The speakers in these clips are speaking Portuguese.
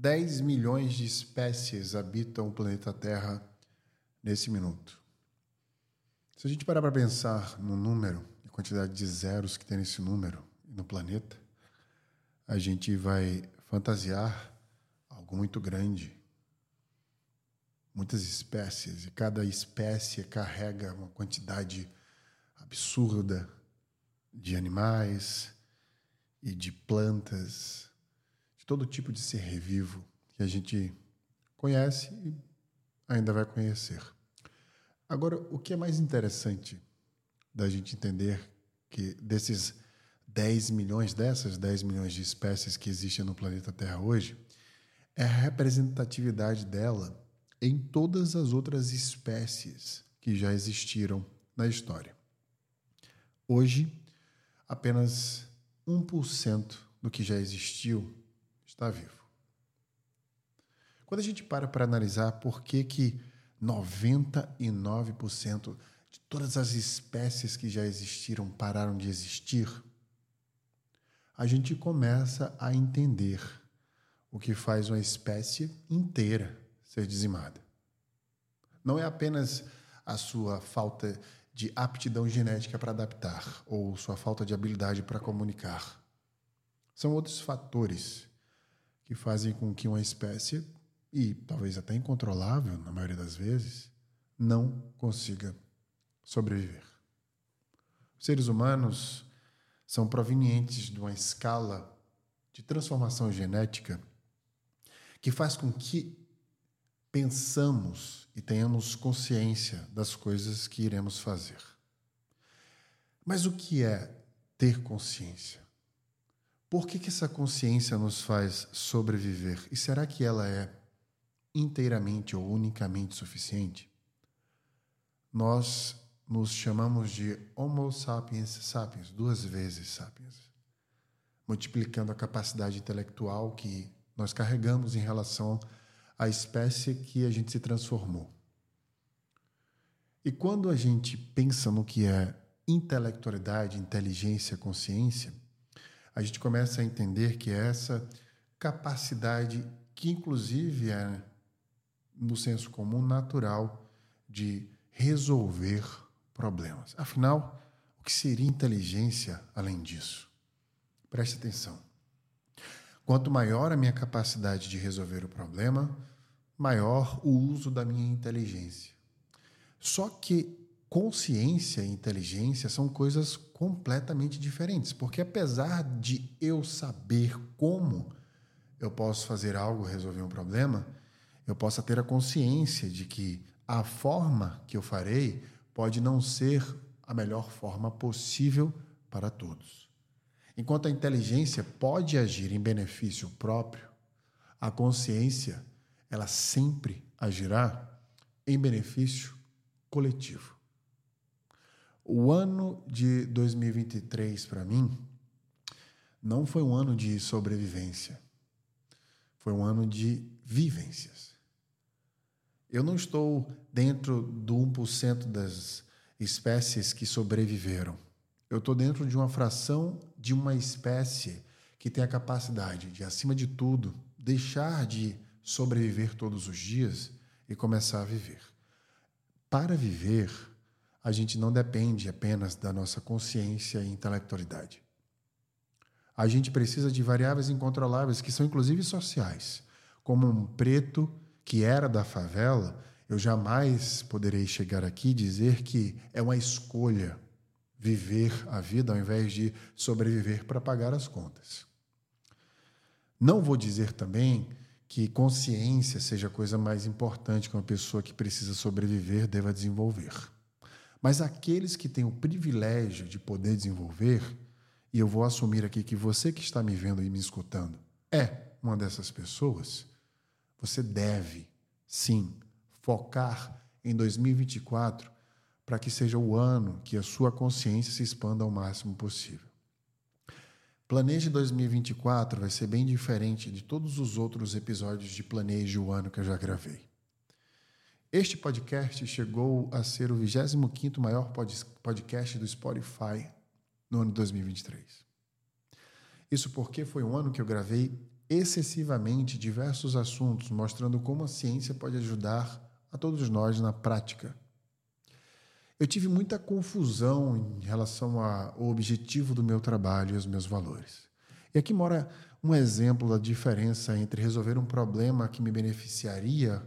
10 milhões de espécies habitam o planeta Terra nesse minuto. Se a gente parar para pensar no número, a quantidade de zeros que tem nesse número no planeta, a gente vai fantasiar algo muito grande. Muitas espécies, e cada espécie carrega uma quantidade absurda de animais e de plantas, todo tipo de ser vivo que a gente conhece e ainda vai conhecer. Agora, o que é mais interessante da gente entender que desses 10 milhões, dessas 10 milhões de espécies que existem no planeta Terra hoje, é a representatividade dela em todas as outras espécies que já existiram na história. Hoje, apenas 1% do que já existiu está vivo. Quando a gente para para analisar por que, que 99% de todas as espécies que já existiram pararam de existir, a gente começa a entender o que faz uma espécie inteira ser dizimada. Não é apenas a sua falta de aptidão genética para adaptar ou sua falta de habilidade para comunicar. São outros fatores que fazem com que uma espécie, e talvez até incontrolável na maioria das vezes, não consiga sobreviver. Os seres humanos são provenientes de uma escala de transformação genética que faz com que pensamos e tenhamos consciência das coisas que iremos fazer. Mas o que é ter consciência? Por que, que essa consciência nos faz sobreviver? E será que ela é inteiramente ou unicamente suficiente? Nós nos chamamos de Homo sapiens sapiens, duas vezes sapiens, multiplicando a capacidade intelectual que nós carregamos em relação a espécie que a gente se transformou. E quando a gente pensa no que é intelectualidade, inteligência, consciência, a gente começa a entender que essa capacidade que inclusive é no senso comum natural de resolver problemas. Afinal, o que seria inteligência além disso? Preste atenção. Quanto maior a minha capacidade de resolver o problema, maior o uso da minha inteligência. Só que consciência e inteligência são coisas completamente diferentes, porque apesar de eu saber como eu posso fazer algo resolver um problema, eu possa ter a consciência de que a forma que eu farei pode não ser a melhor forma possível para todos. Enquanto a inteligência pode agir em benefício próprio, a consciência ela sempre agirá em benefício coletivo. O ano de 2023 para mim não foi um ano de sobrevivência. Foi um ano de vivências. Eu não estou dentro do 1% das espécies que sobreviveram. Eu estou dentro de uma fração de uma espécie que tem a capacidade de, acima de tudo, deixar de sobreviver todos os dias e começar a viver. Para viver, a gente não depende apenas da nossa consciência e intelectualidade. A gente precisa de variáveis incontroláveis que são inclusive sociais. Como um preto que era da favela, eu jamais poderei chegar aqui e dizer que é uma escolha viver a vida ao invés de sobreviver para pagar as contas. Não vou dizer também que consciência seja a coisa mais importante que uma pessoa que precisa sobreviver deva desenvolver. Mas aqueles que têm o privilégio de poder desenvolver, e eu vou assumir aqui que você que está me vendo e me escutando é uma dessas pessoas, você deve, sim, focar em 2024 para que seja o ano que a sua consciência se expanda ao máximo possível. Planeje 2024 vai ser bem diferente de todos os outros episódios de Planeje o Ano que eu já gravei. Este podcast chegou a ser o 25º maior podcast do Spotify no ano de 2023. Isso porque foi um ano que eu gravei excessivamente diversos assuntos, mostrando como a ciência pode ajudar a todos nós na prática. Eu tive muita confusão em relação ao objetivo do meu trabalho e os meus valores. E aqui mora um exemplo da diferença entre resolver um problema que me beneficiaria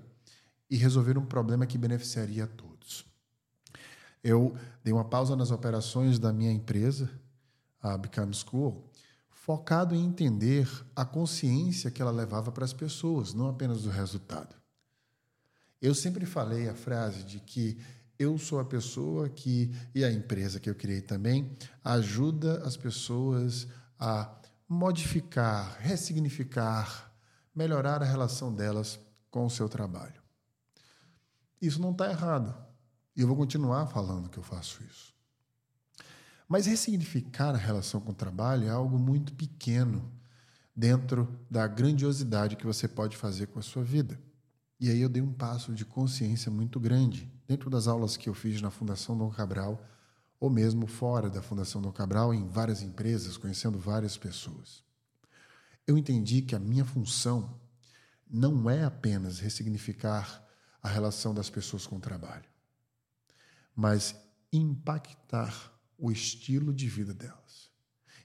e resolver um problema que beneficiaria a todos. Eu dei uma pausa nas operações da minha empresa, a Become School, focado em entender a consciência que ela levava para as pessoas, não apenas do resultado. Eu sempre falei a frase de que eu sou a pessoa que, e a empresa que eu criei também, ajuda as pessoas a modificar, ressignificar, melhorar a relação delas com o seu trabalho. Isso não está errado. E eu vou continuar falando que eu faço isso. Mas ressignificar a relação com o trabalho é algo muito pequeno dentro da grandiosidade que você pode fazer com a sua vida. E aí eu dei um passo de consciência muito grande dentro das aulas que eu fiz na Fundação Dom Cabral, ou mesmo fora da Fundação Dom Cabral, em várias empresas, conhecendo várias pessoas. Eu entendi que a minha função não é apenas ressignificar a relação das pessoas com o trabalho, mas impactar o estilo de vida delas.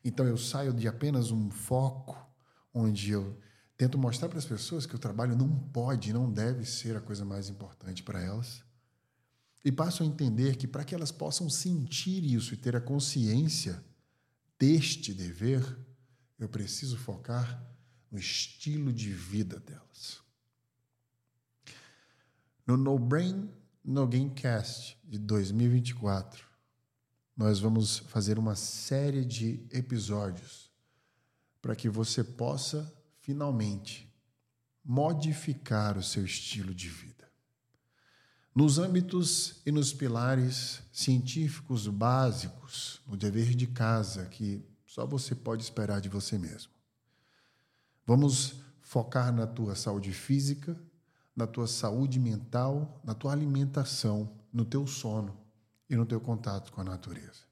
Então eu saio de apenas um foco onde eu tento mostrar para as pessoas que o trabalho não pode, não deve ser a coisa mais importante para elas. E passo a entender que para que elas possam sentir isso e ter a consciência deste dever, eu preciso focar no estilo de vida delas. No No Brain No Gamecast de 2024, nós vamos fazer uma série de episódios para que você possa finalmente modificar o seu estilo de vida. Nos âmbitos e nos pilares científicos básicos, no dever de casa que só você pode esperar de você mesmo. Vamos focar na tua saúde física, na tua saúde mental, na tua alimentação, no teu sono e no teu contato com a natureza.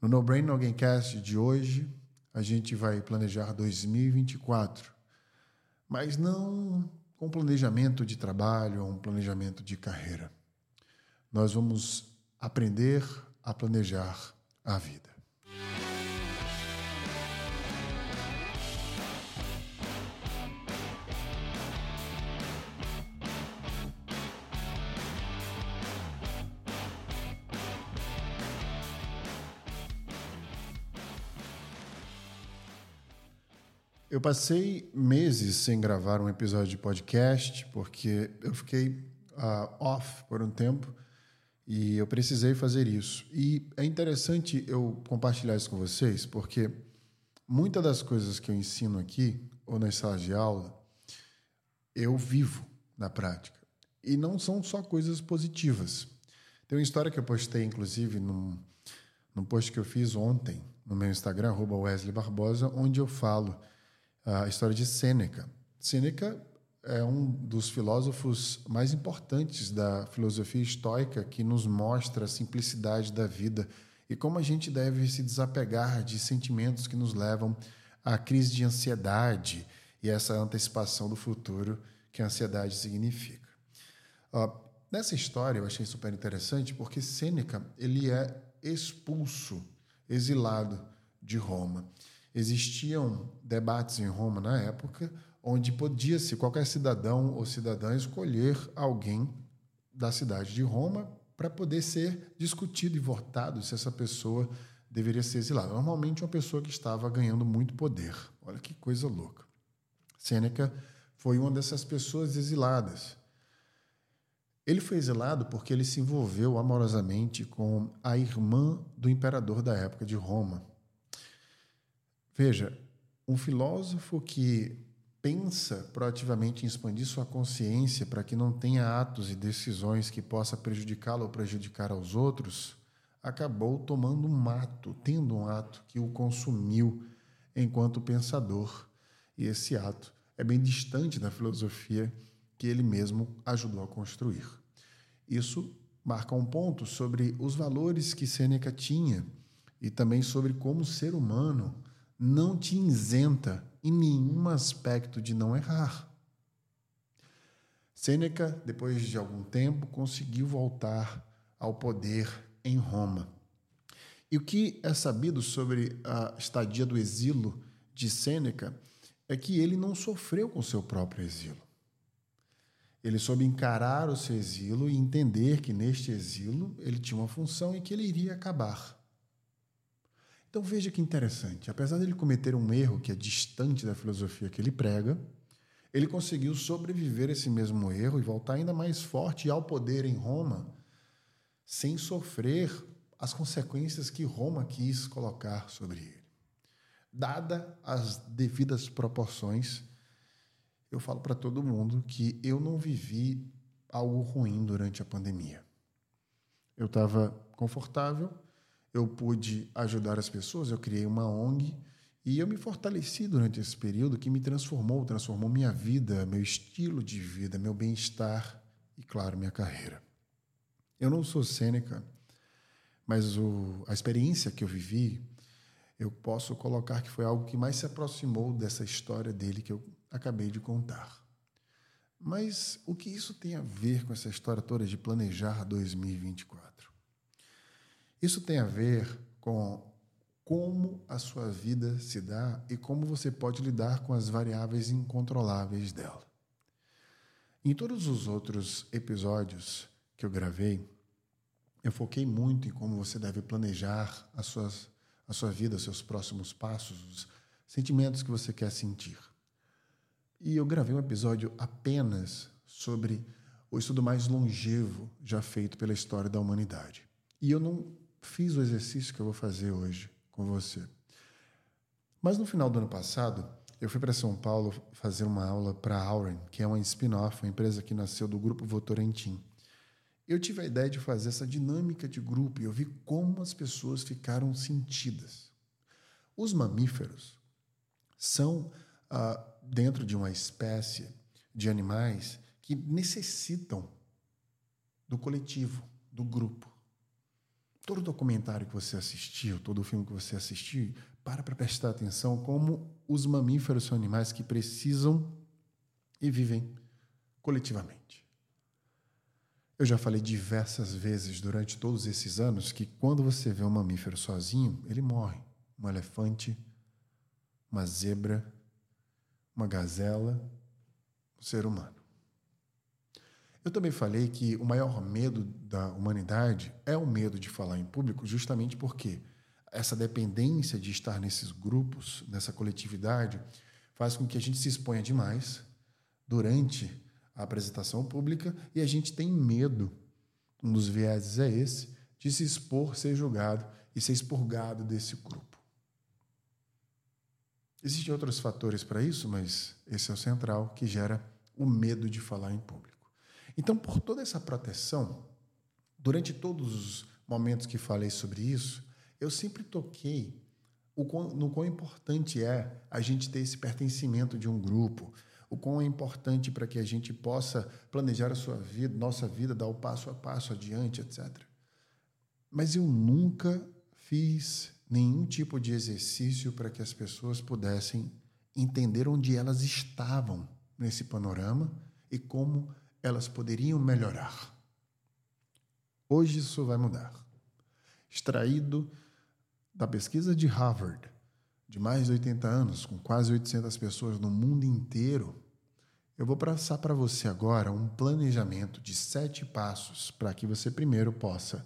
No No Brain No Gamecast de hoje, a gente vai planejar 2024, mas não com planejamento de trabalho ou um planejamento de carreira. Nós vamos aprender a planejar a vida. Eu passei meses sem gravar um episódio de podcast, porque eu fiquei uh, off por um tempo e eu precisei fazer isso. E é interessante eu compartilhar isso com vocês, porque muitas das coisas que eu ensino aqui, ou nas salas de aula, eu vivo na prática. E não são só coisas positivas. Tem uma história que eu postei, inclusive, num, num post que eu fiz ontem no meu Instagram, Wesley Barbosa, onde eu falo a história de Sêneca. Sêneca é um dos filósofos mais importantes da filosofia estoica que nos mostra a simplicidade da vida e como a gente deve se desapegar de sentimentos que nos levam à crise de ansiedade e essa antecipação do futuro que a ansiedade significa. Uh, nessa história eu achei super interessante porque Sêneca ele é expulso, exilado de Roma existiam debates em Roma na época onde podia-se qualquer cidadão ou cidadã escolher alguém da cidade de Roma para poder ser discutido e votado se essa pessoa deveria ser exilada. Normalmente uma pessoa que estava ganhando muito poder. Olha que coisa louca. Sêneca foi uma dessas pessoas exiladas. Ele foi exilado porque ele se envolveu amorosamente com a irmã do imperador da época de Roma, Veja, um filósofo que pensa proativamente em expandir sua consciência para que não tenha atos e decisões que possa prejudicá-lo ou prejudicar aos outros, acabou tomando um ato, tendo um ato que o consumiu enquanto pensador. E esse ato é bem distante da filosofia que ele mesmo ajudou a construir. Isso marca um ponto sobre os valores que Sêneca tinha e também sobre como o ser humano não te isenta em nenhum aspecto de não errar. Sêneca, depois de algum tempo, conseguiu voltar ao poder em Roma. E o que é sabido sobre a estadia do exílio de Sêneca é que ele não sofreu com seu próprio exílio. Ele soube encarar o seu exílio e entender que neste exílio ele tinha uma função e que ele iria acabar. Então veja que interessante, apesar dele cometer um erro que é distante da filosofia que ele prega, ele conseguiu sobreviver a esse mesmo erro e voltar ainda mais forte ao poder em Roma, sem sofrer as consequências que Roma quis colocar sobre ele. Dada as devidas proporções, eu falo para todo mundo que eu não vivi algo ruim durante a pandemia. Eu estava confortável, eu pude ajudar as pessoas, eu criei uma ONG e eu me fortaleci durante esse período que me transformou, transformou minha vida, meu estilo de vida, meu bem-estar e, claro, minha carreira. Eu não sou Sêneca, mas o, a experiência que eu vivi, eu posso colocar que foi algo que mais se aproximou dessa história dele que eu acabei de contar. Mas o que isso tem a ver com essa história toda de planejar 2024? Isso tem a ver com como a sua vida se dá e como você pode lidar com as variáveis incontroláveis dela. Em todos os outros episódios que eu gravei, eu foquei muito em como você deve planejar as suas, a sua vida, os seus próximos passos, os sentimentos que você quer sentir. E eu gravei um episódio apenas sobre o estudo mais longevo já feito pela história da humanidade. E eu não fiz o exercício que eu vou fazer hoje com você. Mas no final do ano passado, eu fui para São Paulo fazer uma aula para a Auren, que é uma spin-off, uma empresa que nasceu do grupo Votorantim. Eu tive a ideia de fazer essa dinâmica de grupo e eu vi como as pessoas ficaram sentidas. Os mamíferos são, ah, dentro de uma espécie de animais que necessitam do coletivo, do grupo todo documentário que você assistiu, todo filme que você assistiu, para para prestar atenção como os mamíferos são animais que precisam e vivem coletivamente. Eu já falei diversas vezes durante todos esses anos que quando você vê um mamífero sozinho, ele morre. Um elefante, uma zebra, uma gazela, um ser humano. Eu também falei que o maior medo da humanidade é o medo de falar em público, justamente porque essa dependência de estar nesses grupos, nessa coletividade, faz com que a gente se exponha demais durante a apresentação pública e a gente tem medo, um dos vieses é esse, de se expor, ser julgado e ser expurgado desse grupo. Existem outros fatores para isso, mas esse é o central que gera o medo de falar em público. Então, por toda essa proteção, durante todos os momentos que falei sobre isso, eu sempre toquei no quão importante é a gente ter esse pertencimento de um grupo, o quão é importante para que a gente possa planejar a sua vida, nossa vida, dar o passo a passo adiante, etc. Mas eu nunca fiz nenhum tipo de exercício para que as pessoas pudessem entender onde elas estavam nesse panorama e como elas poderiam melhorar. Hoje isso vai mudar. Extraído da pesquisa de Harvard, de mais de 80 anos, com quase 800 pessoas no mundo inteiro, eu vou passar para você agora um planejamento de sete passos para que você primeiro possa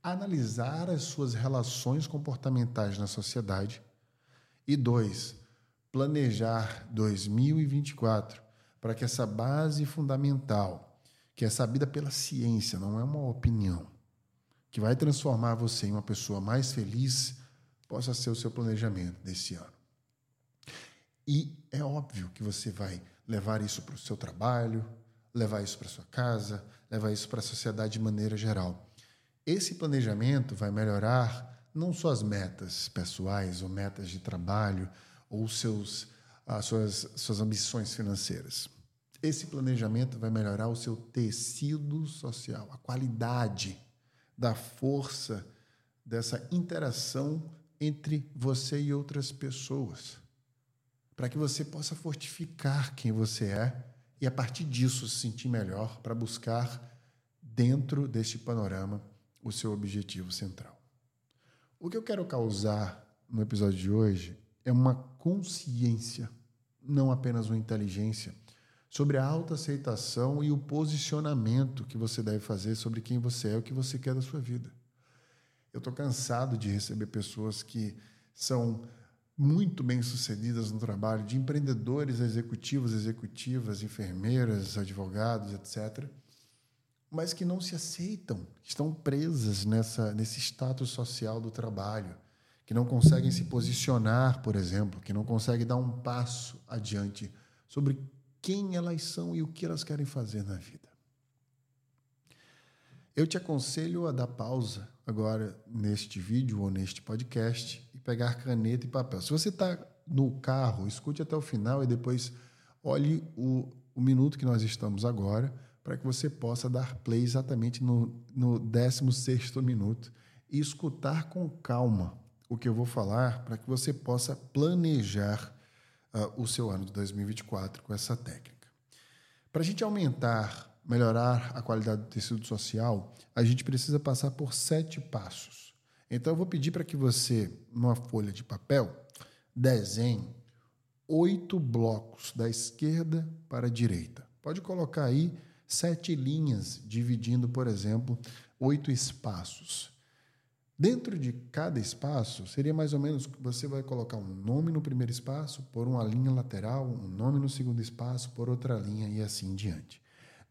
analisar as suas relações comportamentais na sociedade e dois, planejar 2024 para que essa base fundamental, que é sabida pela ciência, não é uma opinião, que vai transformar você em uma pessoa mais feliz, possa ser o seu planejamento desse ano. E é óbvio que você vai levar isso para o seu trabalho, levar isso para sua casa, levar isso para a sociedade de maneira geral. Esse planejamento vai melhorar não só as metas pessoais ou metas de trabalho ou seus, as suas, suas ambições financeiras, esse planejamento vai melhorar o seu tecido social, a qualidade da força dessa interação entre você e outras pessoas. para que você possa fortificar quem você é e, a partir disso, se sentir melhor para buscar, dentro deste panorama, o seu objetivo central. O que eu quero causar no episódio de hoje é uma consciência, não apenas uma inteligência, sobre a autoaceitação e o posicionamento que você deve fazer sobre quem você é o que você quer da sua vida. Eu estou cansado de receber pessoas que são muito bem-sucedidas no trabalho, de empreendedores executivos, executivas, enfermeiras, advogados, etc., mas que não se aceitam, estão presas nessa, nesse status social do trabalho, que não conseguem se posicionar, por exemplo, que não conseguem dar um passo adiante sobre quem elas são e o que elas querem fazer na vida. Eu te aconselho a dar pausa agora neste vídeo ou neste podcast e pegar caneta e papel. Se você está no carro, escute até o final e depois olhe o, o minuto que nós estamos agora para que você possa dar play exatamente no, no 16 minuto e escutar com calma o que eu vou falar para que você possa planejar uh, o seu ano de 2024 com essa técnica. Para a gente aumentar, melhorar a qualidade do tecido social, a gente precisa passar por sete passos. Então eu vou pedir para que você, numa folha de papel, desenhe oito blocos da esquerda para a direita. Pode colocar aí sete linhas, dividindo, por exemplo, oito espaços. Dentro de cada espaço, seria mais ou menos você vai colocar um nome no primeiro espaço, por uma linha lateral, um nome no segundo espaço, por outra linha e assim diante.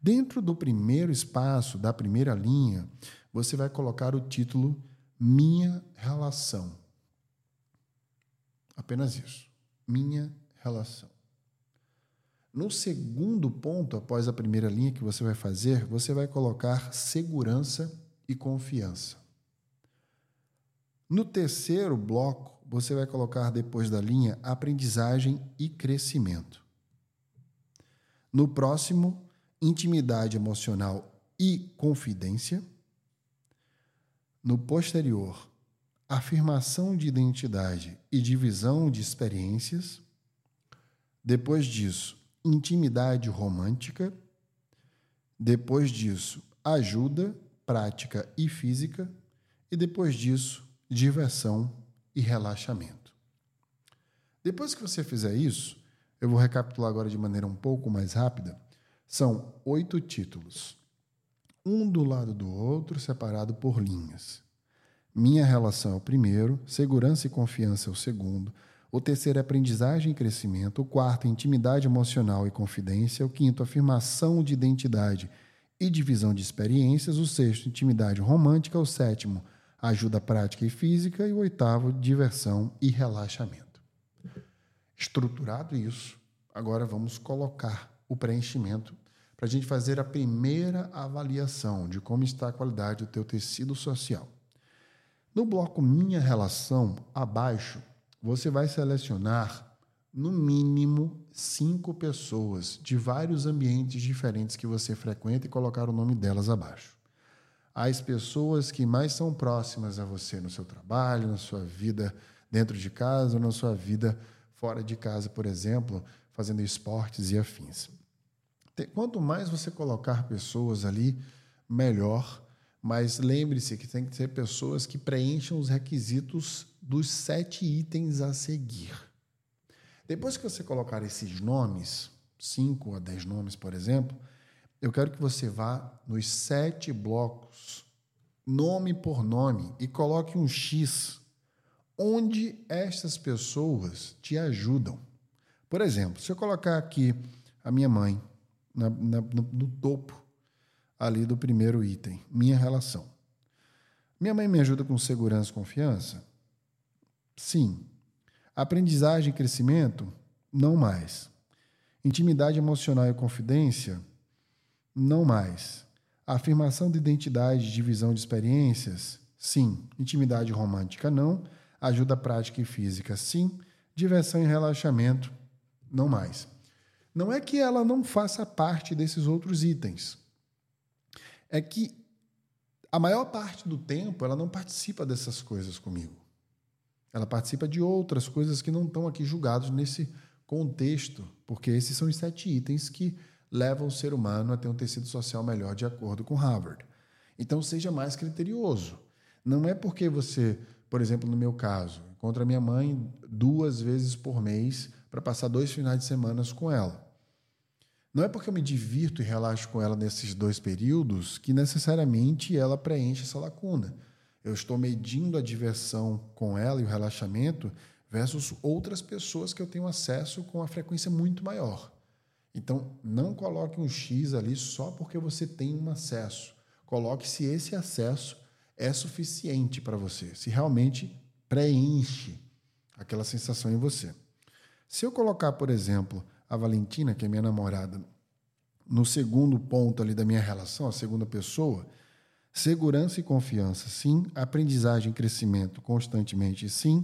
Dentro do primeiro espaço, da primeira linha, você vai colocar o título Minha Relação. Apenas isso. Minha relação. No segundo ponto, após a primeira linha que você vai fazer, você vai colocar segurança e confiança. No terceiro bloco, você vai colocar depois da linha aprendizagem e crescimento. No próximo, intimidade emocional e confidência. No posterior, afirmação de identidade e divisão de experiências. Depois disso, intimidade romântica. Depois disso, ajuda, prática e física. E depois disso, diversão e relaxamento. Depois que você fizer isso, eu vou recapitular agora de maneira um pouco mais rápida. São oito títulos, um do lado do outro, separado por linhas. Minha relação é o primeiro, segurança e confiança é o segundo, o terceiro é aprendizagem e crescimento. O quarto, intimidade emocional e confidência. O quinto, afirmação de identidade e divisão de experiências. O sexto, intimidade romântica. O sétimo, ajuda prática e física. E o oitavo, diversão e relaxamento. Estruturado isso, agora vamos colocar o preenchimento para a gente fazer a primeira avaliação de como está a qualidade do teu tecido social. No bloco Minha Relação, abaixo, você vai selecionar no mínimo cinco pessoas de vários ambientes diferentes que você frequenta e colocar o nome delas abaixo. As pessoas que mais são próximas a você no seu trabalho, na sua vida dentro de casa na sua vida fora de casa, por exemplo, fazendo esportes e afins. Quanto mais você colocar pessoas ali, melhor. Mas lembre-se que tem que ser pessoas que preencham os requisitos dos sete itens a seguir. Depois que você colocar esses nomes, cinco a dez nomes, por exemplo, eu quero que você vá nos sete blocos, nome por nome, e coloque um X onde estas pessoas te ajudam. Por exemplo, se eu colocar aqui a minha mãe na, na, no, no topo ali do primeiro item, minha relação. Minha mãe me ajuda com segurança e confiança? Sim. Aprendizagem e crescimento? Não mais. Intimidade emocional e confidência? Não mais. Afirmação de identidade divisão de experiências? Sim. Intimidade romântica? Não. Ajuda prática e física? Sim. Diversão e relaxamento? Não mais. Não é que ela não faça parte desses outros itens. É que a maior parte do tempo ela não participa dessas coisas comigo. Ela participa de outras coisas que não estão aqui julgados nesse contexto, porque esses são os sete itens que levam o ser humano a ter um tecido social melhor, de acordo com Harvard. Então, seja mais criterioso. Não é porque você, por exemplo, no meu caso, encontra minha mãe duas vezes por mês para passar dois finais de semana com ela. Não é porque eu me divirto e relaxo com ela nesses dois períodos que necessariamente ela preenche essa lacuna. Eu estou medindo a diversão com ela e o relaxamento versus outras pessoas que eu tenho acesso com uma frequência muito maior. Então, não coloque um X ali só porque você tem um acesso. Coloque se esse acesso é suficiente para você, se realmente preenche aquela sensação em você. Se eu colocar, por exemplo, a Valentina, que é minha namorada, no segundo ponto ali da minha relação, a segunda pessoa, segurança e confiança, sim, aprendizagem e crescimento constantemente, sim,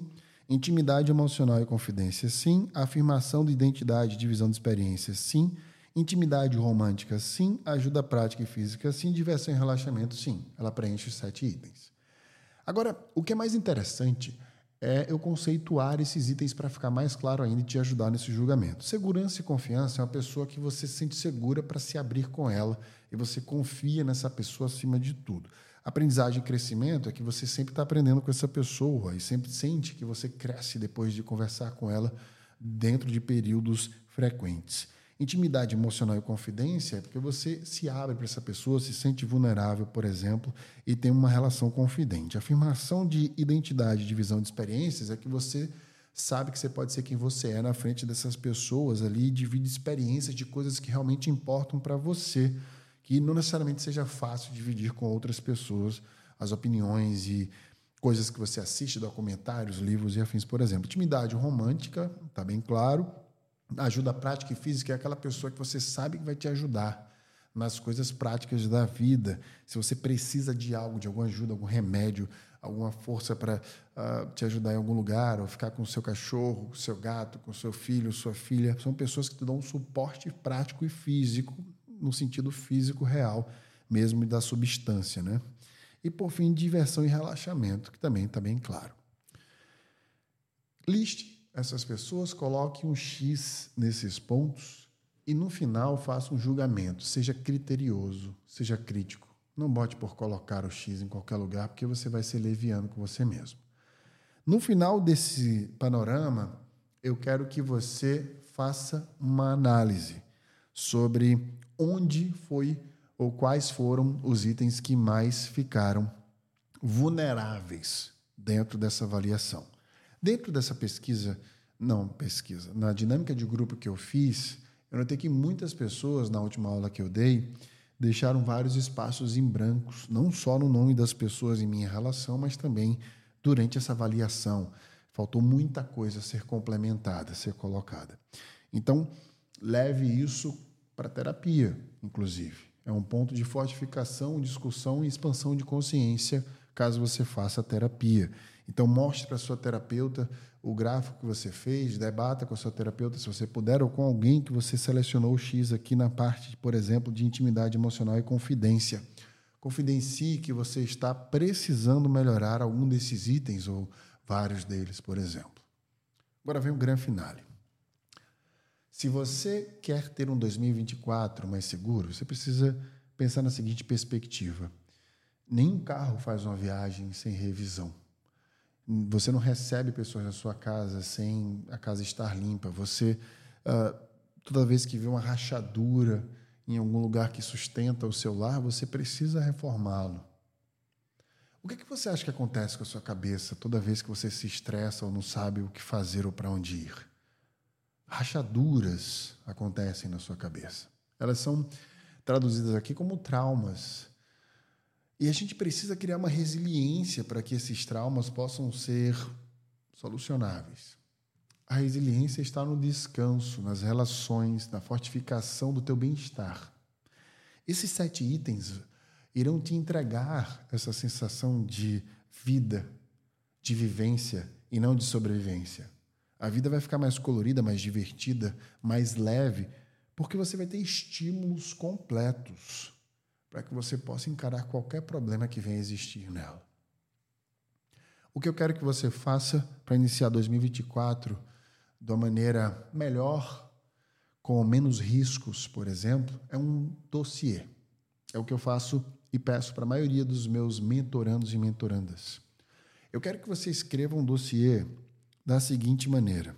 intimidade emocional e confidência, sim, afirmação de identidade divisão de experiências, sim, intimidade romântica, sim, ajuda prática e física, sim, diversão e relaxamento, sim. Ela preenche os sete itens. Agora, o que é mais interessante é eu conceituar esses itens para ficar mais claro ainda e te ajudar nesse julgamento. Segurança e confiança é uma pessoa que você se sente segura para se abrir com ela e você confia nessa pessoa acima de tudo. Aprendizagem e crescimento é que você sempre está aprendendo com essa pessoa e sempre sente que você cresce depois de conversar com ela dentro de períodos frequentes. Intimidade emocional e confidência é porque você se abre para essa pessoa, se sente vulnerável, por exemplo, e tem uma relação confidente. Afirmação de identidade, divisão de experiências é que você sabe que você pode ser quem você é na frente dessas pessoas ali divide experiências de coisas que realmente importam para você, que não necessariamente seja fácil dividir com outras pessoas as opiniões e coisas que você assiste, documentários, livros e afins, por exemplo. Intimidade romântica, está bem claro Ajuda prática e física é aquela pessoa que você sabe que vai te ajudar nas coisas práticas da vida. Se você precisa de algo, de alguma ajuda, algum remédio, alguma força para uh, ah, te ajudar em algum lugar, ou ficar com o seu cachorro, com o seu gato, com o seu filho, sua filha, são pessoas que te dão um suporte prático e físico, no sentido físico real, mesmo da substância, né? E por fim, diversão e relaxamento, que também está bem claro. Liste essas pessoas, coloque um X nesses pontos e no final faça um julgamento. Seja criterioso, seja crítico. Não bote por colocar o X em qualquer lugar, porque você vai ser leviano com você mesmo. No final desse panorama, eu quero que você faça uma análise sobre onde foi ou quais foram os itens que mais ficaram vulneráveis dentro dessa avaliação. Dentro dessa pesquisa, não pesquisa, na dinâmica de grupo que eu fiz, eu notei que muitas pessoas, na última aula que eu dei, deixaram vários espaços em brancos, não só no nome das pessoas em minha relação, mas também durante essa avaliação. Faltou muita coisa a ser complementada, a ser colocada. Então, leve isso para terapia, inclusive. É um ponto de fortificação, discussão e expansão de consciência, caso você faça terapia. Então, mostre para a sua terapeuta o gráfico que você fez, debata com a sua terapeuta, se você puder, ou com alguém que você selecionou o X aqui na parte, por exemplo, de intimidade emocional e confidência. Confidencie que você está precisando melhorar algum desses itens ou vários deles, por exemplo. Agora vem o grande finale. Se você quer ter um 2024 mais seguro, você precisa pensar na seguinte perspectiva: nenhum carro faz uma viagem sem revisão. Você não recebe pessoas na sua casa sem a casa estar limpa. Você, uh, toda vez que vê uma rachadura em algum lugar que sustenta o seu lar, você precisa reformá-lo. O que, é que você acha que acontece com a sua cabeça toda vez que você se estressa ou não sabe o que fazer ou para onde ir? Rachaduras acontecem na sua cabeça. Elas são traduzidas aqui como traumas. E a gente precisa criar uma resiliência para que esses traumas possam ser solucionáveis. A resiliência está no descanso, nas relações, na fortificação do teu bem-estar. Esses sete itens irão te entregar essa sensação de vida, de vivência e não de sobrevivência. A vida vai ficar mais colorida, mais divertida, mais leve, porque você vai ter estímulos completos para que você possa encarar qualquer problema que venha existir nela. O que eu quero que você faça para iniciar 2024 de uma maneira melhor, com menos riscos, por exemplo, é um dossiê. É o que eu faço e peço para a maioria dos meus mentorandos e mentorandas. Eu quero que você escreva um dossiê da seguinte maneira: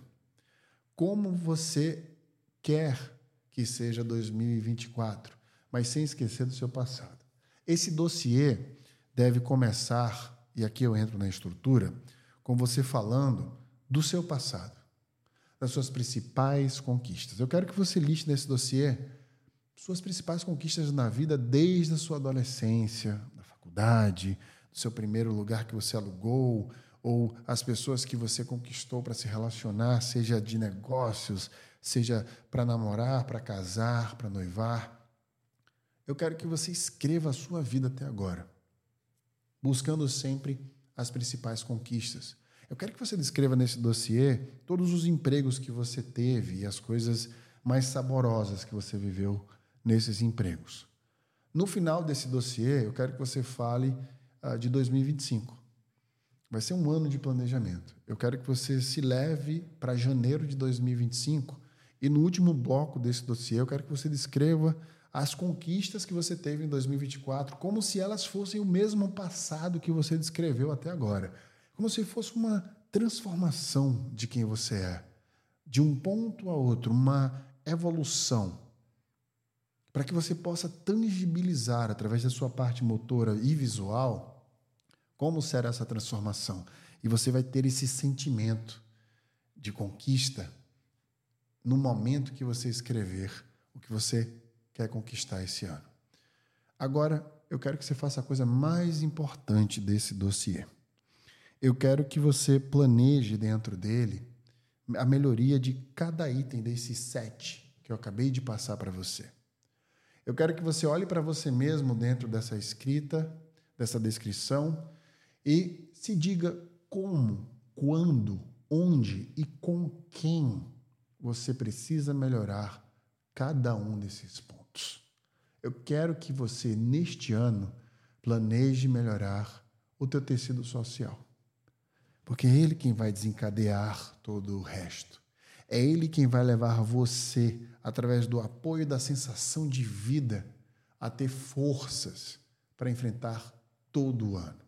Como você quer que seja 2024, mas sem esquecer do seu passado. Esse dossiê deve começar, e aqui eu entro na estrutura, com você falando do seu passado das suas principais conquistas. Eu quero que você liste nesse dossiê suas principais conquistas na vida desde a sua adolescência, da faculdade, do seu primeiro lugar que você alugou, ou as pessoas que você conquistou para se relacionar, seja de negócios, seja para namorar, para casar, para noivar. Eu quero que você escreva a sua vida até agora, buscando sempre as principais conquistas. Eu quero que você descreva nesse dossiê todos os empregos que você teve e as coisas mais saborosas que você viveu nesses empregos. No final desse dossiê, eu quero que você fale uh, de 2025. Vai ser um ano de planejamento. Eu quero que você se leve para janeiro de 2025 e no último bloco desse dossiê, eu quero que você descreva as conquistas que você teve em 2024 como se elas fossem o mesmo passado que você descreveu até agora. Como se fosse uma transformação de quem você é, de um ponto a outro, uma evolução, para que você possa tangibilizar através da sua parte motora e visual como será essa transformação. E você vai ter esse sentimento de conquista no momento que você escrever o que você quer conquistar esse ano. Agora, eu quero que você faça a coisa mais importante desse dossiê eu quero que você planeje dentro dele a melhoria de cada item desses sete que eu acabei de passar para você. Eu quero que você olhe para você mesmo dentro dessa escrita, dessa descrição e se diga como, quando, onde e com quem você precisa melhorar cada um desses pontos. Eu quero que você, neste ano, planeje melhorar o teu tecido social. Porque é Ele quem vai desencadear todo o resto. É Ele quem vai levar você, através do apoio da sensação de vida, a ter forças para enfrentar todo o ano.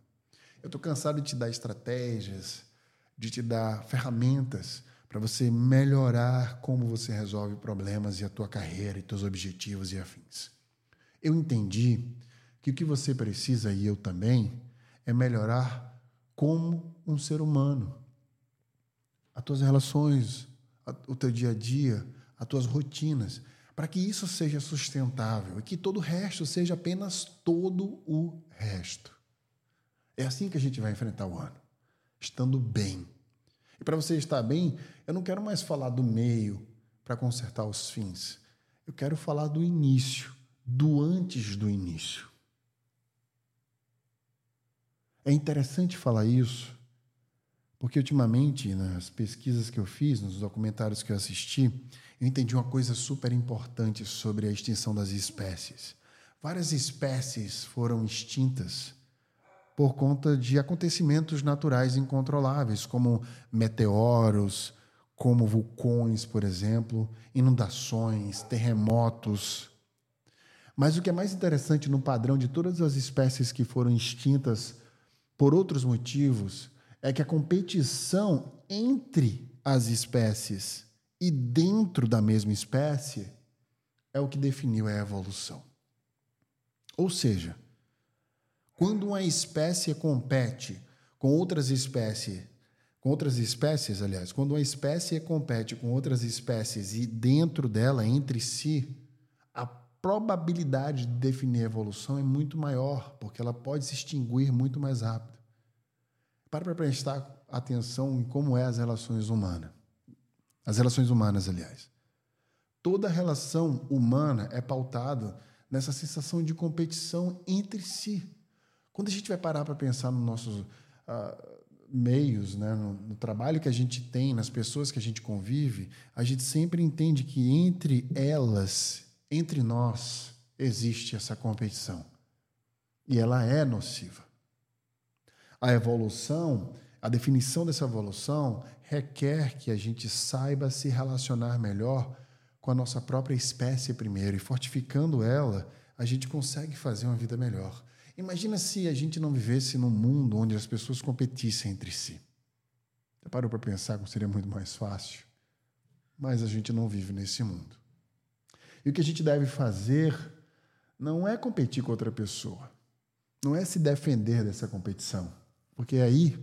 Eu estou cansado de te dar estratégias, de te dar ferramentas para você melhorar como você resolve problemas e a tua carreira e teus objetivos e afins. Eu entendi que o que você precisa e eu também é melhorar como um ser humano. As tuas relações, o teu dia a dia, as tuas rotinas, para que isso seja sustentável e que todo o resto seja apenas todo o resto. É assim que a gente vai enfrentar o ano, estando bem. E para você estar bem, eu não quero mais falar do meio para consertar os fins. Eu quero falar do início, do antes do início. É interessante falar isso, porque ultimamente, nas pesquisas que eu fiz, nos documentários que eu assisti, eu entendi uma coisa super importante sobre a extinção das espécies. Várias espécies foram extintas por conta de acontecimentos naturais incontroláveis, como meteoros, como vulcões, por exemplo, inundações, terremotos. Mas o que é mais interessante no padrão de todas as espécies que foram extintas por outros motivos, é que a competição entre as espécies e dentro da mesma espécie é o que definiu a evolução. Ou seja, quando uma espécie compete com outras espécies, com outras espécies, aliás, quando uma espécie compete com outras espécies e dentro dela, entre si, a probabilidade de definir evolução é muito maior, porque ela pode se extinguir muito mais rápido. Para para prestar atenção em como é as relações humanas. As relações humanas, aliás. Toda relação humana é pautada nessa sensação de competição entre si. Quando a gente vai parar para pensar nos nossos uh, meios, né, no, no, trabalho que a gente tem, nas pessoas que a gente convive, a gente sempre entende que entre elas entre nós existe essa competição. E ela é nociva. A evolução a definição dessa evolução requer que a gente saiba se relacionar melhor com a nossa própria espécie primeiro e fortificando ela, a gente consegue fazer uma vida melhor. Imagina se a gente não vivesse num mundo onde as pessoas competissem entre si. Você parou para pensar como seria muito mais fácil? Mas a gente não vive nesse mundo. E o que a gente deve fazer não é competir com outra pessoa, não é se defender dessa competição, porque aí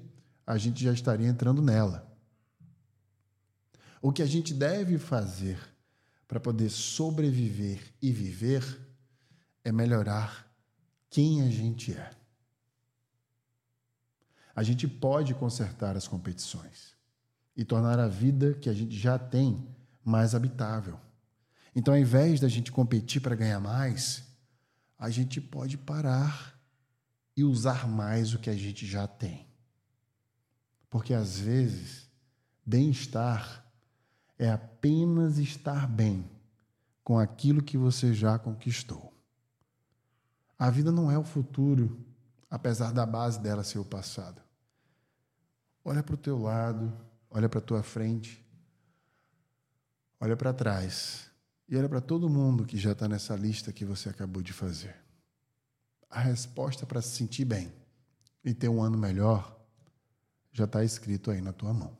a gente já estaria entrando nela. O que a gente deve fazer para poder sobreviver e viver é melhorar quem a gente é. A gente pode consertar as competições e tornar a vida que a gente já tem mais habitável. Então, ao invés da gente competir para ganhar mais, a gente pode parar e usar mais o que a gente já tem. Porque às vezes, bem-estar é apenas estar bem com aquilo que você já conquistou. A vida não é o futuro, apesar da base dela ser o passado. Olha para o teu lado, olha para a tua frente, olha para trás e olha para todo mundo que já está nessa lista que você acabou de fazer. A resposta para se sentir bem e ter um ano melhor já está escrito aí na tua mão.